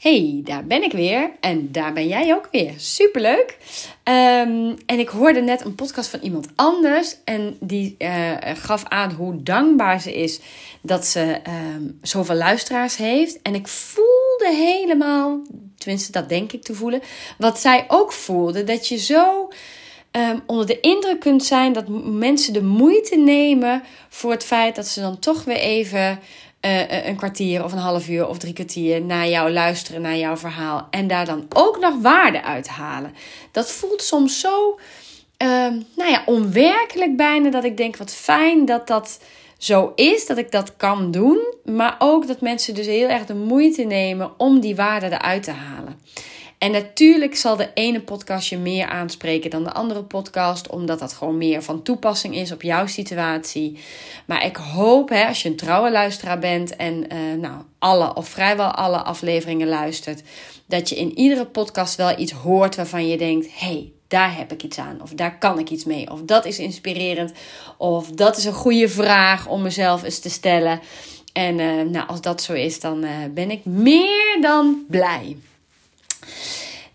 Hey, daar ben ik weer en daar ben jij ook weer. Superleuk. Um, en ik hoorde net een podcast van iemand anders en die uh, gaf aan hoe dankbaar ze is dat ze um, zoveel luisteraars heeft. En ik voelde helemaal, tenminste dat denk ik te voelen, wat zij ook voelde. Dat je zo um, onder de indruk kunt zijn dat mensen de moeite nemen voor het feit dat ze dan toch weer even uh, een kwartier of een half uur of drie kwartier naar jou luisteren, naar jouw verhaal. En daar dan ook nog waarde uit halen. Dat voelt soms zo, uh, nou ja, onwerkelijk bijna. Dat ik denk, wat fijn dat dat zo is, dat ik dat kan doen. Maar ook dat mensen dus heel erg de moeite nemen om die waarde eruit te halen. En natuurlijk zal de ene podcast je meer aanspreken dan de andere podcast, omdat dat gewoon meer van toepassing is op jouw situatie. Maar ik hoop, hè, als je een trouwe luisteraar bent en uh, nou, alle of vrijwel alle afleveringen luistert, dat je in iedere podcast wel iets hoort waarvan je denkt: hey, daar heb ik iets aan. Of daar kan ik iets mee. Of dat is inspirerend. Of dat is een goede vraag om mezelf eens te stellen. En uh, nou, als dat zo is, dan uh, ben ik meer dan blij.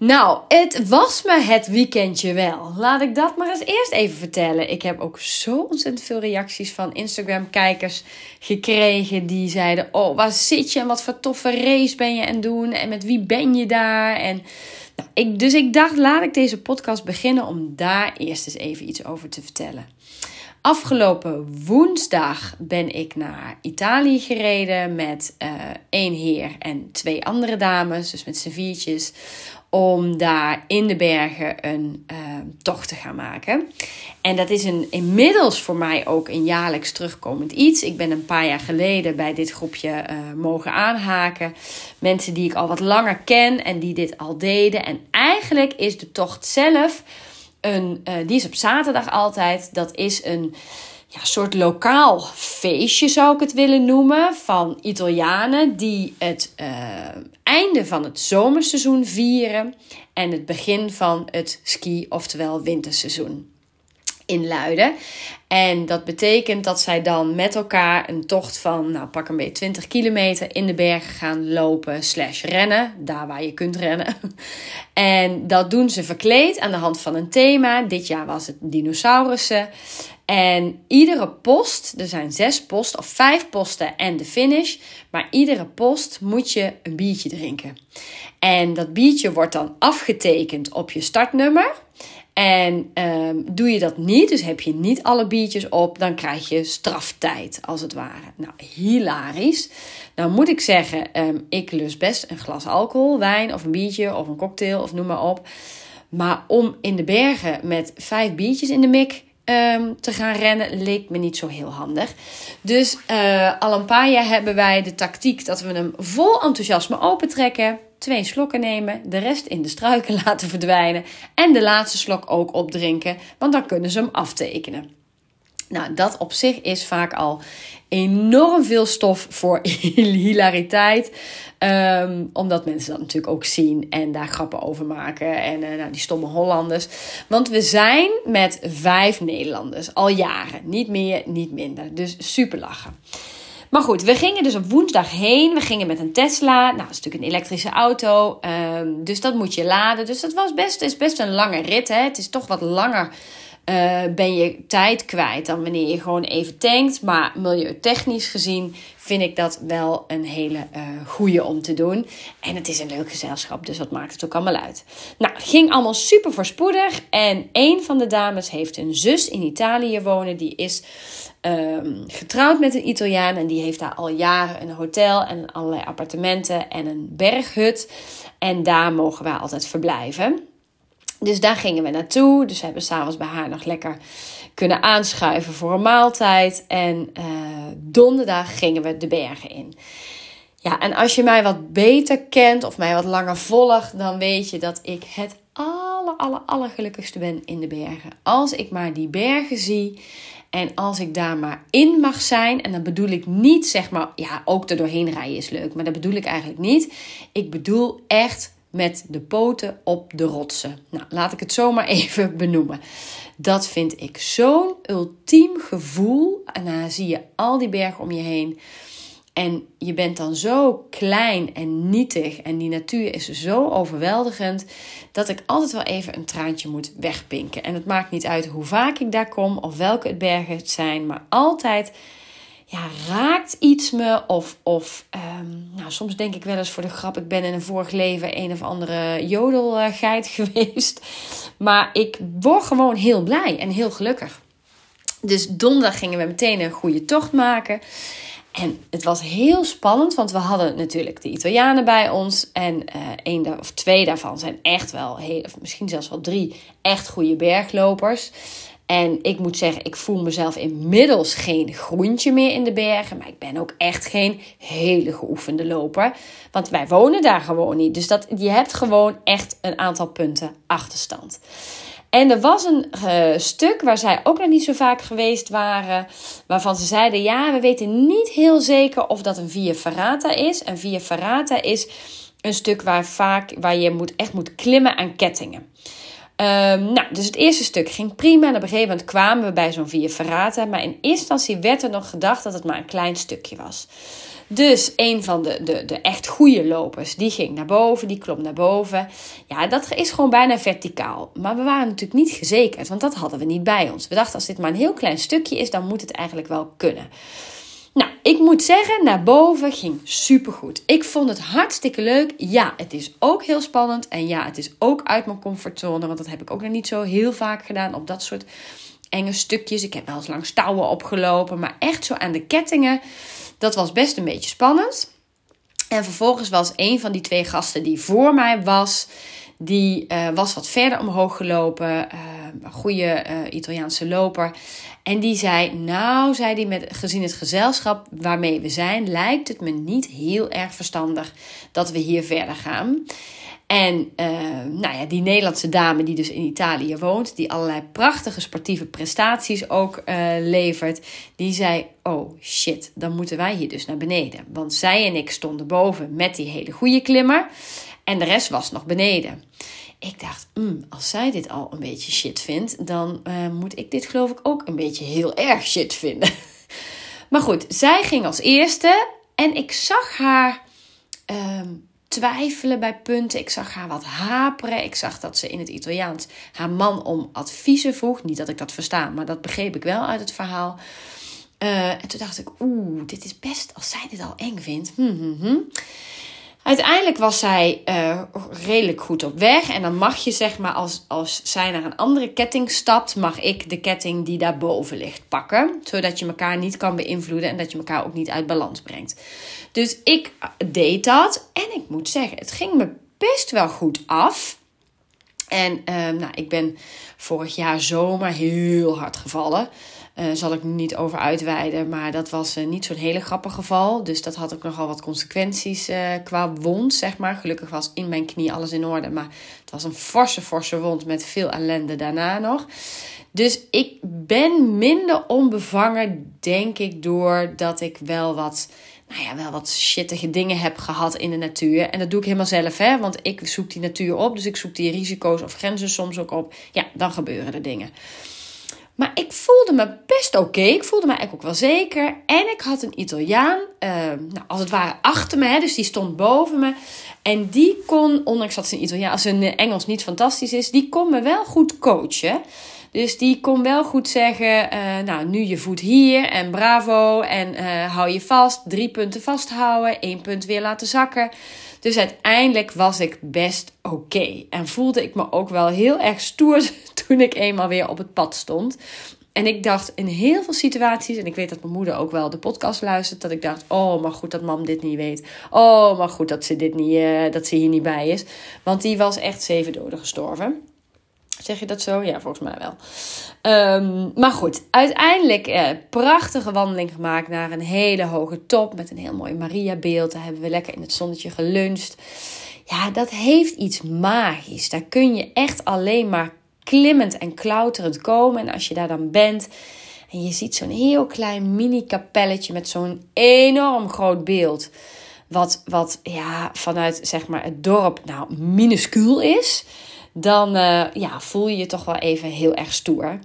Nou, het was me het weekendje wel. Laat ik dat maar eens eerst even vertellen. Ik heb ook zo ontzettend veel reacties van Instagram-kijkers gekregen. Die zeiden: Oh, waar zit je en wat voor toffe race ben je aan doen? En met wie ben je daar? En nou, ik, dus ik dacht: laat ik deze podcast beginnen om daar eerst eens even iets over te vertellen. Afgelopen woensdag ben ik naar Italië gereden met uh, één heer en twee andere dames, dus met z'n viertjes, om daar in de bergen een uh, tocht te gaan maken. En dat is een, inmiddels voor mij ook een jaarlijks terugkomend iets. Ik ben een paar jaar geleden bij dit groepje uh, mogen aanhaken. Mensen die ik al wat langer ken en die dit al deden. En eigenlijk is de tocht zelf een, uh, die is op zaterdag altijd. Dat is een ja, soort lokaal feestje, zou ik het willen noemen. Van Italianen die het uh, einde van het zomerseizoen vieren. En het begin van het ski, oftewel winterseizoen in Luiden. En dat betekent dat zij dan met elkaar een tocht van, nou pak een beetje 20 kilometer in de bergen gaan lopen slash rennen. Daar waar je kunt rennen. En dat doen ze verkleed aan de hand van een thema. Dit jaar was het dinosaurussen. En iedere post, er zijn zes posten of vijf posten en de finish. Maar iedere post moet je een biertje drinken. En dat biertje wordt dan afgetekend op je startnummer. En um, doe je dat niet, dus heb je niet alle biertjes op, dan krijg je straftijd als het ware. Nou, hilarisch. Nou moet ik zeggen, um, ik lust best een glas alcohol, wijn of een biertje of een cocktail of noem maar op. Maar om in de bergen met vijf biertjes in de mik um, te gaan rennen leek me niet zo heel handig. Dus uh, al een paar jaar hebben wij de tactiek dat we hem vol enthousiasme opentrekken twee slokken nemen, de rest in de struiken laten verdwijnen en de laatste slok ook opdrinken, want dan kunnen ze hem aftekenen. Nou, dat op zich is vaak al enorm veel stof voor hilariteit. Um, omdat mensen dat natuurlijk ook zien en daar grappen over maken. En uh, nou, die stomme Hollanders. Want we zijn met vijf Nederlanders al jaren. Niet meer, niet minder. Dus super lachen. Maar goed, we gingen dus op woensdag heen. We gingen met een Tesla. Nou, dat is natuurlijk een elektrische auto. Um, dus dat moet je laden. Dus dat was best, is best een lange rit. Hè? Het is toch wat langer. Uh, ben je tijd kwijt dan wanneer je gewoon even tankt. Maar milieutechnisch gezien vind ik dat wel een hele uh, goede om te doen. En het is een leuk gezelschap, dus wat maakt het ook allemaal uit. Nou, ging allemaal super voorspoedig. En een van de dames heeft een zus in Italië wonen. Die is um, getrouwd met een Italiaan. En die heeft daar al jaren een hotel en allerlei appartementen en een berghut. En daar mogen wij altijd verblijven. Dus daar gingen we naartoe. Dus we hebben s'avonds bij haar nog lekker kunnen aanschuiven voor een maaltijd. En uh, donderdag gingen we de bergen in. Ja, en als je mij wat beter kent of mij wat langer volgt, dan weet je dat ik het aller, aller, allergelukkigste ben in de bergen. Als ik maar die bergen zie en als ik daar maar in mag zijn, en dan bedoel ik niet zeg maar, ja, ook er doorheen rijden is leuk, maar dat bedoel ik eigenlijk niet. Ik bedoel echt met de poten op de rotsen. Nou, laat ik het zomaar even benoemen. Dat vind ik zo'n ultiem gevoel. En dan zie je al die bergen om je heen. En je bent dan zo klein en nietig en die natuur is zo overweldigend dat ik altijd wel even een traantje moet wegpinken. En het maakt niet uit hoe vaak ik daar kom of welke bergen het zijn, maar altijd ja, raakt iets me. Of, of um, nou, soms denk ik wel eens voor de grap, ik ben in een vorig leven een of andere jodelgeit geweest. Maar ik word gewoon heel blij en heel gelukkig. Dus donderdag gingen we meteen een goede tocht maken. En het was heel spannend, want we hadden natuurlijk de Italianen bij ons. En uh, één of twee daarvan zijn echt wel, heel, misschien zelfs wel drie, echt goede berglopers. En ik moet zeggen, ik voel mezelf inmiddels geen groentje meer in de bergen. Maar ik ben ook echt geen hele geoefende loper. Want wij wonen daar gewoon niet. Dus dat, je hebt gewoon echt een aantal punten achterstand. En er was een uh, stuk waar zij ook nog niet zo vaak geweest waren. Waarvan ze zeiden: Ja, we weten niet heel zeker of dat een Via Ferrata is. En Via Ferrata is een stuk waar, vaak, waar je moet, echt moet klimmen aan kettingen. Um, nou, dus het eerste stuk ging prima. En op een gegeven moment kwamen we bij zo'n Via Ferrata. Maar in eerste instantie werd er nog gedacht dat het maar een klein stukje was. Dus een van de, de, de echt goede lopers, die ging naar boven, die klom naar boven. Ja, dat is gewoon bijna verticaal. Maar we waren natuurlijk niet gezekerd, want dat hadden we niet bij ons. We dachten, als dit maar een heel klein stukje is, dan moet het eigenlijk wel kunnen. Nou, ik moet zeggen, naar boven ging supergoed. Ik vond het hartstikke leuk. Ja, het is ook heel spannend. En ja, het is ook uit mijn comfortzone. Want dat heb ik ook nog niet zo heel vaak gedaan op dat soort enge stukjes. Ik heb wel eens langs touwen opgelopen. Maar echt zo aan de kettingen, dat was best een beetje spannend. En vervolgens was een van die twee gasten die voor mij was, die uh, was wat verder omhoog gelopen. Uh, goede uh, Italiaanse loper. En die zei, nou, zei hij, met, gezien het gezelschap waarmee we zijn, lijkt het me niet heel erg verstandig dat we hier verder gaan. En nou ja, die Nederlandse dame die dus in Italië woont, die allerlei prachtige sportieve prestaties ook levert, die zei: Oh shit, dan moeten wij hier dus naar beneden. Want zij en ik stonden boven met die hele goede klimmer en de rest was nog beneden. Ik dacht, mm, als zij dit al een beetje shit vindt, dan uh, moet ik dit geloof ik ook een beetje heel erg shit vinden. maar goed, zij ging als eerste en ik zag haar um, twijfelen bij punten. Ik zag haar wat haperen. Ik zag dat ze in het Italiaans haar man om adviezen vroeg. Niet dat ik dat versta, maar dat begreep ik wel uit het verhaal. Uh, en toen dacht ik, oeh, dit is best, als zij dit al eng vindt. Hm, hm, hm. Uiteindelijk was zij uh, redelijk goed op weg. En dan mag je, zeg maar, als, als zij naar een andere ketting stapt, mag ik de ketting die daarboven ligt pakken. Zodat je elkaar niet kan beïnvloeden en dat je elkaar ook niet uit balans brengt. Dus ik deed dat. En ik moet zeggen, het ging me best wel goed af. En uh, nou, ik ben vorig jaar zomer heel hard gevallen. Uh, zal ik niet over uitweiden. Maar dat was uh, niet zo'n hele grappig geval. Dus dat had ook nogal wat consequenties uh, qua wond, zeg maar. Gelukkig was in mijn knie alles in orde. Maar het was een forse, forse wond met veel ellende daarna nog. Dus ik ben minder onbevangen, denk ik, doordat ik wel wat nou ja, wel wat shittige dingen heb gehad in de natuur. En dat doe ik helemaal zelf, hè. Want ik zoek die natuur op. Dus ik zoek die risico's of grenzen soms ook op. Ja, dan gebeuren er dingen. Maar ik voelde me best oké. Ik voelde me eigenlijk ook wel zeker. En ik had een Italiaan, uh, nou, als het ware achter me, hè, dus die stond boven me. En die kon, ondanks dat zijn Italiaan, als zijn Engels niet fantastisch is, die kon me wel goed coachen. Dus die kon wel goed zeggen, uh, nou nu je voet hier en bravo en uh, hou je vast. Drie punten vasthouden, één punt weer laten zakken. Dus uiteindelijk was ik best oké. En voelde ik me ook wel heel erg stoer toen ik eenmaal weer op het pad stond. En ik dacht in heel veel situaties, en ik weet dat mijn moeder ook wel de podcast luistert, dat ik dacht: Oh, maar goed dat mam dit niet weet. Oh, maar goed dat ze, dit niet, uh, dat ze hier niet bij is. Want die was echt zeven doden gestorven. Zeg je dat zo? Ja, volgens mij wel. Um, maar goed, uiteindelijk eh, prachtige wandeling gemaakt naar een hele hoge top met een heel mooi Maria-beeld. Daar hebben we lekker in het zonnetje geluncht. Ja, dat heeft iets magisch. Daar kun je echt alleen maar klimmend en klauterend komen. En als je daar dan bent en je ziet zo'n heel klein mini-kapelletje met zo'n enorm groot beeld. Wat, wat ja, vanuit zeg maar het dorp nou minuscuul is dan uh, ja, voel je je toch wel even heel erg stoer.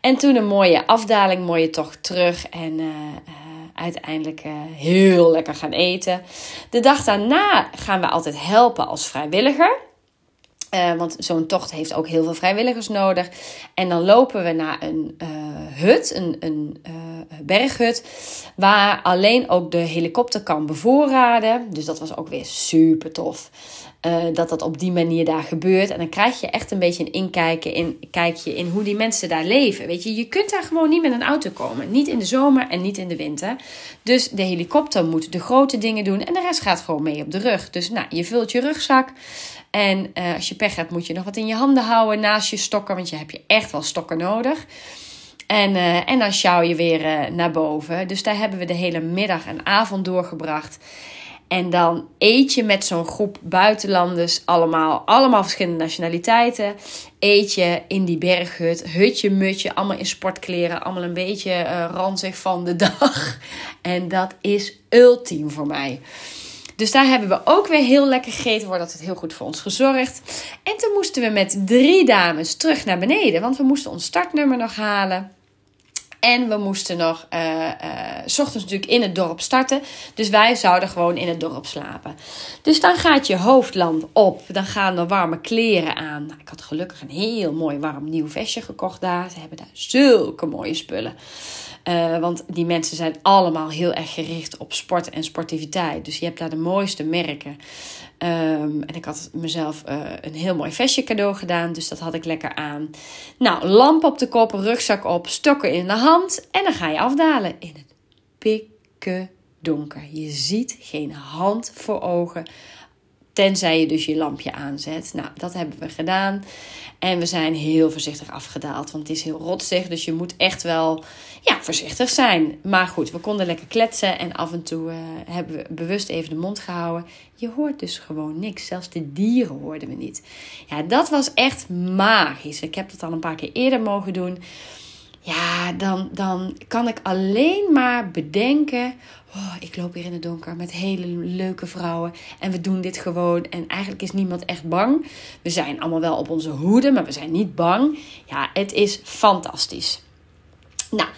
En toen een mooie afdaling, mooie tocht terug. En uh, uh, uiteindelijk heel lekker gaan eten. De dag daarna gaan we altijd helpen als vrijwilliger. Want zo'n tocht heeft ook heel veel vrijwilligers nodig. En dan lopen we naar een hut, een, een berghut, waar alleen ook de helikopter kan bevoorraden. Dus dat was ook weer super tof. Dat dat op die manier daar gebeurt. En dan krijg je echt een beetje een inkijkje in, kijkje in hoe die mensen daar leven. Weet je, je kunt daar gewoon niet met een auto komen. Niet in de zomer en niet in de winter. Dus de helikopter moet de grote dingen doen en de rest gaat gewoon mee op de rug. Dus nou, je vult je rugzak. En uh, als je pech hebt, moet je nog wat in je handen houden naast je stokken, want je hebt je echt wel stokken nodig. En, uh, en dan sjouw je weer naar boven. Dus daar hebben we de hele middag en avond doorgebracht. En dan eet je met zo'n groep buitenlanders, allemaal, allemaal verschillende nationaliteiten. Eet je in die berghut, hutje, mutje, allemaal in sportkleren, allemaal een beetje uh, ranzig van de dag. En dat is ultiem voor mij. Dus daar hebben we ook weer heel lekker gegeten. Wordt altijd heel goed voor ons gezorgd. En toen moesten we met drie dames terug naar beneden. Want we moesten ons startnummer nog halen. En we moesten nog, uh, ochtends natuurlijk in het dorp starten. Dus wij zouden gewoon in het dorp slapen. Dus dan gaat je hoofdland op. Dan gaan er warme kleren aan. Nou, ik had gelukkig een heel mooi warm nieuw vestje gekocht daar. Ze hebben daar zulke mooie spullen. Uh, want die mensen zijn allemaal heel erg gericht op sport en sportiviteit. Dus je hebt daar de mooiste merken. Um, en ik had mezelf uh, een heel mooi vestje cadeau gedaan. Dus dat had ik lekker aan. Nou, lamp op de kop, rugzak op, stokken in de hand. En dan ga je afdalen in het pikken donker. Je ziet geen hand voor ogen. Tenzij je dus je lampje aanzet. Nou, dat hebben we gedaan. En we zijn heel voorzichtig afgedaald. Want het is heel rotsig. Dus je moet echt wel ja, voorzichtig zijn. Maar goed, we konden lekker kletsen. En af en toe uh, hebben we bewust even de mond gehouden. Je hoort dus gewoon niks. Zelfs de dieren hoorden we niet. Ja, dat was echt magisch. Ik heb dat al een paar keer eerder mogen doen. Ja, dan, dan kan ik alleen maar bedenken. Oh, ik loop hier in het donker met hele leuke vrouwen. En we doen dit gewoon. En eigenlijk is niemand echt bang. We zijn allemaal wel op onze hoede, maar we zijn niet bang. Ja, het is fantastisch. Nou,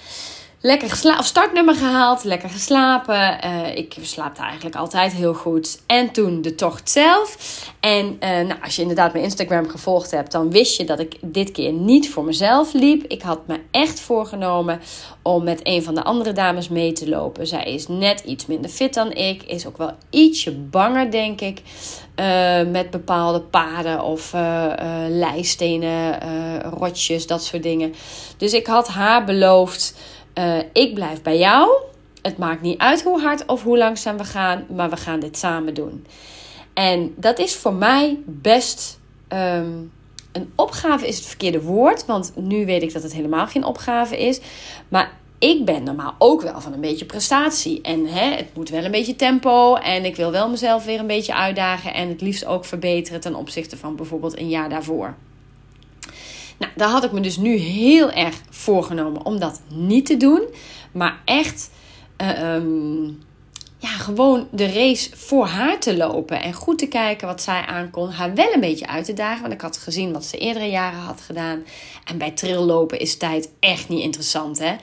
lekker geslapen, startnummer gehaald, lekker geslapen. Uh, ik slaap daar eigenlijk altijd heel goed. En toen de tocht zelf. En uh, nou, als je inderdaad mijn Instagram gevolgd hebt, dan wist je dat ik dit keer niet voor mezelf liep. Ik had me echt voorgenomen om met een van de andere dames mee te lopen. Zij is net iets minder fit dan ik, is ook wel ietsje banger, denk ik. Uh, met bepaalde paden of lijstenen, rotjes, dat soort dingen. Dus ik had haar beloofd uh, ik blijf bij jou. Het maakt niet uit hoe hard of hoe langzaam we gaan, maar we gaan dit samen doen. En dat is voor mij best. Um, een opgave is het verkeerde woord, want nu weet ik dat het helemaal geen opgave is. Maar ik ben normaal ook wel van een beetje prestatie. En hè, het moet wel een beetje tempo. En ik wil wel mezelf weer een beetje uitdagen. En het liefst ook verbeteren ten opzichte van bijvoorbeeld een jaar daarvoor. Nou, daar had ik me dus nu heel erg voorgenomen om dat niet te doen. Maar echt uh, um, ja, gewoon de race voor haar te lopen. En goed te kijken wat zij aankon. Haar wel een beetje uit te dagen. Want ik had gezien wat ze eerdere jaren had gedaan. En bij trilllopen is tijd echt niet interessant. Hè?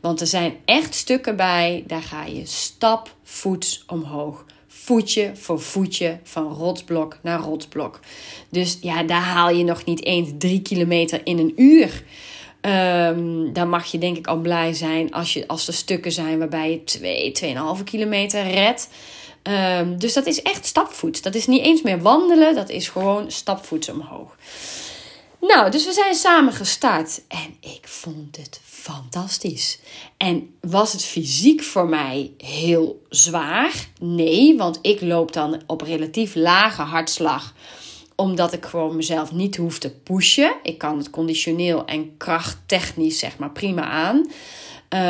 Want er zijn echt stukken bij. Daar ga je stapvoets omhoog voetje voor voetje van rotsblok naar rotsblok. Dus ja, daar haal je nog niet eens drie kilometer in een uur. Um, dan mag je denk ik al blij zijn als, je, als er stukken zijn waarbij je 2, twee, 2,5 kilometer redt. Um, dus dat is echt stapvoets. Dat is niet eens meer wandelen, dat is gewoon stapvoets omhoog. Nou, dus we zijn samen gestart en ik vond het fantastisch. En was het fysiek voor mij heel zwaar? Nee, want ik loop dan op relatief lage hartslag omdat ik gewoon mezelf niet hoef te pushen. Ik kan het conditioneel en krachttechnisch zeg maar prima aan. Uh,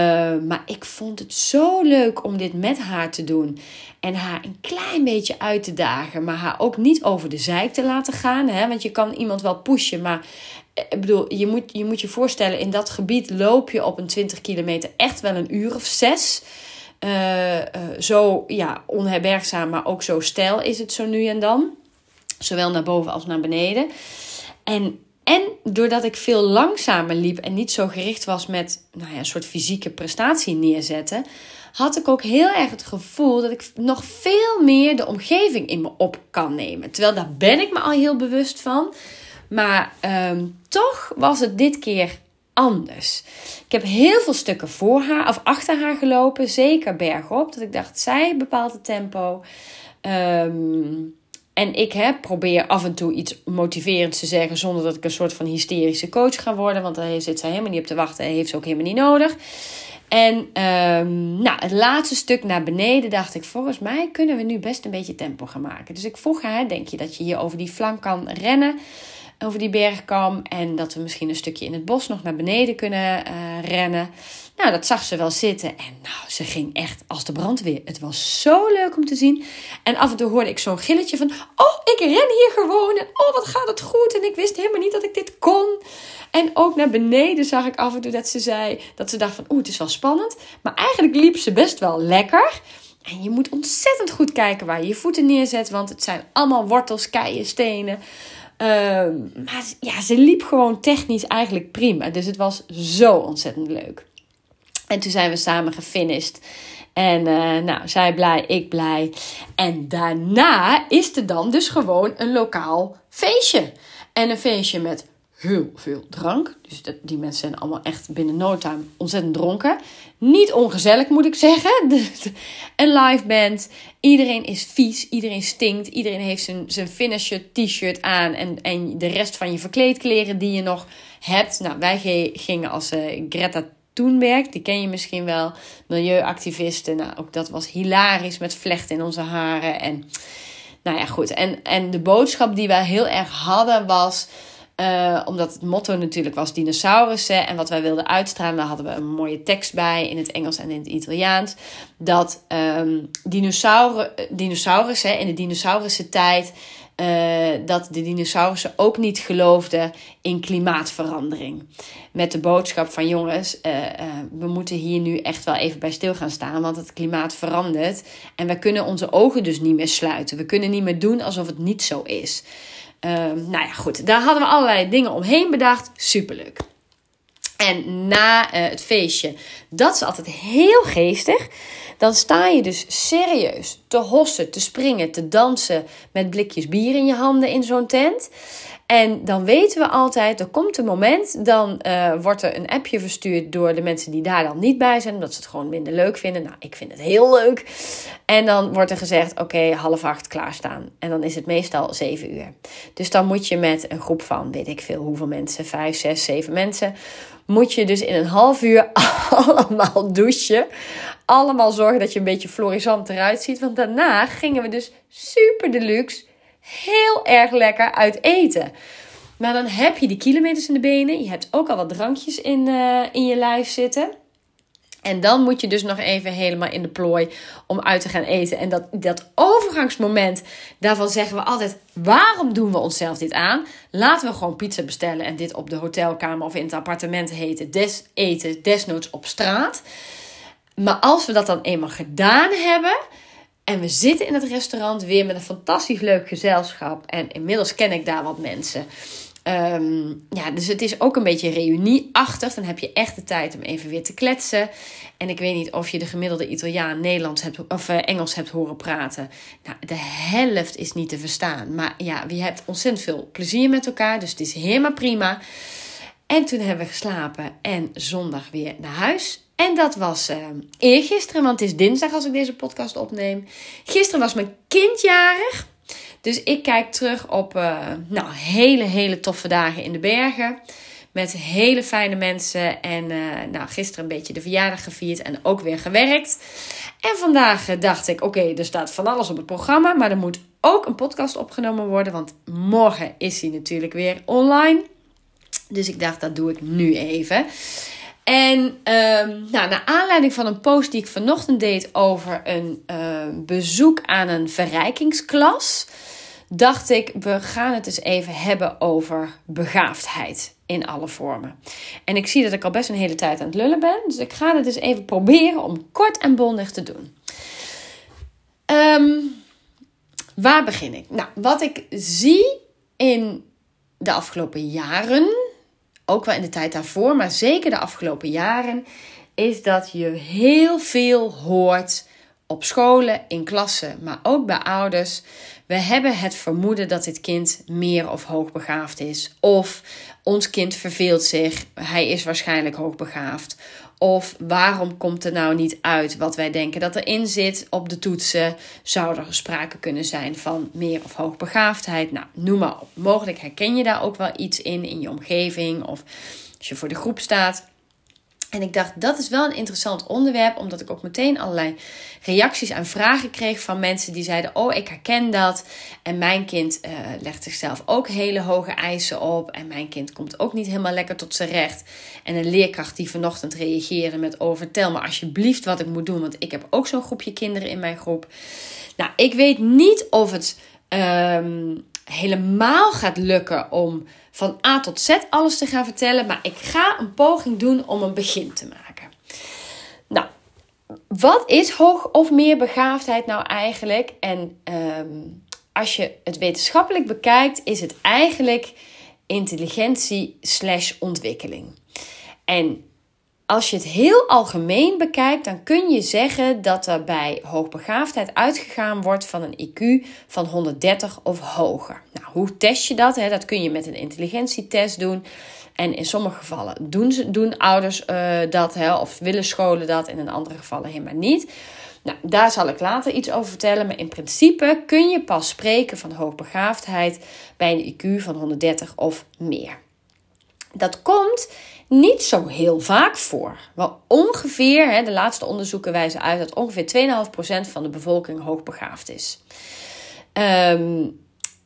maar ik vond het zo leuk om dit met haar te doen. En haar een klein beetje uit te dagen. Maar haar ook niet over de zijk te laten gaan. Hè? Want je kan iemand wel pushen. Maar eh, ik bedoel, je moet, je moet je voorstellen, in dat gebied loop je op een 20 kilometer echt wel een uur of zes. Uh, zo ja, onherbergzaam, maar ook zo stijl is het zo nu en dan. Zowel naar boven als naar beneden. En, en doordat ik veel langzamer liep en niet zo gericht was met nou ja, een soort fysieke prestatie neerzetten, had ik ook heel erg het gevoel dat ik nog veel meer de omgeving in me op kan nemen. Terwijl daar ben ik me al heel bewust van. Maar ehm, toch was het dit keer anders. Ik heb heel veel stukken voor haar of achter haar gelopen, zeker bergop. Dat ik dacht, zij bepaalt het tempo. Um, en ik heb, probeer af en toe iets motiverends te zeggen zonder dat ik een soort van hysterische coach ga worden. Want daar zit zij helemaal niet op te wachten en heeft ze ook helemaal niet nodig. En um, nou, het laatste stuk naar beneden dacht ik, volgens mij kunnen we nu best een beetje tempo gaan maken. Dus ik vroeg haar, denk je dat je hier over die flank kan rennen? Over die bergkam. En dat we misschien een stukje in het bos nog naar beneden kunnen uh, rennen. Nou, dat zag ze wel zitten. En nou, ze ging echt als de brandweer. Het was zo leuk om te zien. En af en toe hoorde ik zo'n gilletje van... Oh, ik ren hier gewoon. En oh, wat gaat het goed. En ik wist helemaal niet dat ik dit kon. En ook naar beneden zag ik af en toe dat ze zei... Dat ze dacht van, oeh, het is wel spannend. Maar eigenlijk liep ze best wel lekker. En je moet ontzettend goed kijken waar je je voeten neerzet. Want het zijn allemaal wortels, keien, stenen. Ehm, maar ja, ze liep gewoon technisch eigenlijk prima. Dus het was zo ontzettend leuk. En toen zijn we samen gefinished. En uh, nou, zij blij, ik blij. En daarna is er dan dus gewoon een lokaal feestje. En een feestje met heel veel drank. Dus dat, die mensen zijn allemaal echt binnen no time ontzettend dronken. Niet ongezellig moet ik zeggen. een live band. Iedereen is vies. Iedereen stinkt. Iedereen heeft zijn, zijn finisher t-shirt aan. En, en de rest van je verkleedkleren die je nog hebt. Nou, wij gingen als uh, Greta Thunberg. Die ken je misschien wel. Milieuactivisten. Nou, ook dat was hilarisch met vlechten in onze haren. En nou ja, goed. En, en de boodschap die wij heel erg hadden was uh, omdat het motto natuurlijk was dinosaurussen. En wat wij wilden uitstralen, daar hadden we een mooie tekst bij in het Engels en in het Italiaans. Dat um, dinosauren, dinosaurussen in de dinosaurussen tijd. Uh, dat de dinosaurussen ook niet geloofden in klimaatverandering. Met de boodschap van jongens, we moeten hier nu echt wel even bij stil gaan staan, want het klimaat verandert. En we kunnen onze ogen dus niet meer sluiten. We kunnen niet meer doen alsof het niet zo is. Um, nou ja, goed. Daar hadden we allerlei dingen omheen bedacht. Superleuk. En na uh, het feestje, dat is altijd heel geestig. Dan sta je dus serieus te hossen, te springen, te dansen met blikjes bier in je handen in zo'n tent. En dan weten we altijd, er komt een moment, dan uh, wordt er een appje verstuurd door de mensen die daar dan niet bij zijn, omdat ze het gewoon minder leuk vinden. Nou, ik vind het heel leuk. En dan wordt er gezegd, oké, half acht klaarstaan. En dan is het meestal zeven uur. Dus dan moet je met een groep van, weet ik veel hoeveel mensen, vijf, zes, zeven mensen, moet je dus in een half uur allemaal douchen. Allemaal zorgen dat je een beetje florisant eruit ziet. Want daarna gingen we dus super deluxe heel erg lekker uit eten. Maar dan heb je die kilometers in de benen. Je hebt ook al wat drankjes in, uh, in je lijf zitten. En dan moet je dus nog even helemaal in de plooi om uit te gaan eten. En dat, dat overgangsmoment, daarvan zeggen we altijd: waarom doen we onszelf dit aan? Laten we gewoon pizza bestellen en dit op de hotelkamer of in het appartement heten. Des eten, desnoods op straat. Maar als we dat dan eenmaal gedaan hebben, en we zitten in het restaurant weer met een fantastisch leuk gezelschap. En inmiddels ken ik daar wat mensen. Um, ja, dus het is ook een beetje reunieachtig. Dan heb je echt de tijd om even weer te kletsen. En ik weet niet of je de gemiddelde Italiaan Nederlands hebt, of uh, Engels hebt horen praten. Nou, de helft is niet te verstaan. Maar ja, je hebt ontzettend veel plezier met elkaar. Dus het is helemaal prima. En toen hebben we geslapen en zondag weer naar huis. En dat was uh, eergisteren, want het is dinsdag als ik deze podcast opneem. Gisteren was mijn kindjarig. Dus ik kijk terug op uh, nou, hele, hele toffe dagen in de bergen. Met hele fijne mensen. En uh, nou, gisteren een beetje de verjaardag gevierd en ook weer gewerkt. En vandaag dacht ik, oké, er staat van alles op het programma. Maar er moet ook een podcast opgenomen worden. Want morgen is hij natuurlijk weer online. Dus ik dacht, dat doe ik nu even. En um, nou, naar aanleiding van een post die ik vanochtend deed over een uh, bezoek aan een verrijkingsklas, dacht ik, we gaan het eens even hebben over begaafdheid in alle vormen. En ik zie dat ik al best een hele tijd aan het lullen ben, dus ik ga het eens even proberen om kort en bondig te doen. Um, waar begin ik? Nou, wat ik zie in de afgelopen jaren ook wel in de tijd daarvoor, maar zeker de afgelopen jaren, is dat je heel veel hoort op scholen, in klassen, maar ook bij ouders. We hebben het vermoeden dat dit kind meer of hoogbegaafd is. Of ons kind verveelt zich, hij is waarschijnlijk hoogbegaafd. Of waarom komt er nou niet uit wat wij denken dat erin zit op de toetsen? Zou er sprake kunnen zijn van meer of hoogbegaafdheid? Nou, noem maar op. Mogelijk herken je daar ook wel iets in in je omgeving of als je voor de groep staat. En ik dacht, dat is wel een interessant onderwerp, omdat ik ook meteen allerlei reacties en vragen kreeg van mensen die zeiden: Oh, ik herken dat. En mijn kind uh, legt zichzelf ook hele hoge eisen op. En mijn kind komt ook niet helemaal lekker tot zijn recht. En een leerkracht die vanochtend reageerde met: Oh, vertel me alsjeblieft wat ik moet doen, want ik heb ook zo'n groepje kinderen in mijn groep. Nou, ik weet niet of het um, helemaal gaat lukken om van A tot Z alles te gaan vertellen. Maar ik ga een poging doen om een begin te maken. Nou, wat is hoog of meer begaafdheid nou eigenlijk? En ehm, als je het wetenschappelijk bekijkt, is het eigenlijk intelligentie slash ontwikkeling. En als je het heel algemeen bekijkt, dan kun je zeggen dat er bij hoogbegaafdheid uitgegaan wordt van een IQ van 130 of hoger. Nou, hoe test je dat? Dat kun je met een intelligentietest doen. En in sommige gevallen doen, ze, doen ouders uh, dat, hè, of willen scholen dat, en in andere gevallen helemaal niet. Nou, daar zal ik later iets over vertellen. Maar in principe kun je pas spreken van hoogbegaafdheid bij een IQ van 130 of meer. Dat komt niet zo heel vaak voor. Wel ongeveer, hè, de laatste onderzoeken wijzen uit dat ongeveer 2,5% van de bevolking hoogbegaafd is. Um,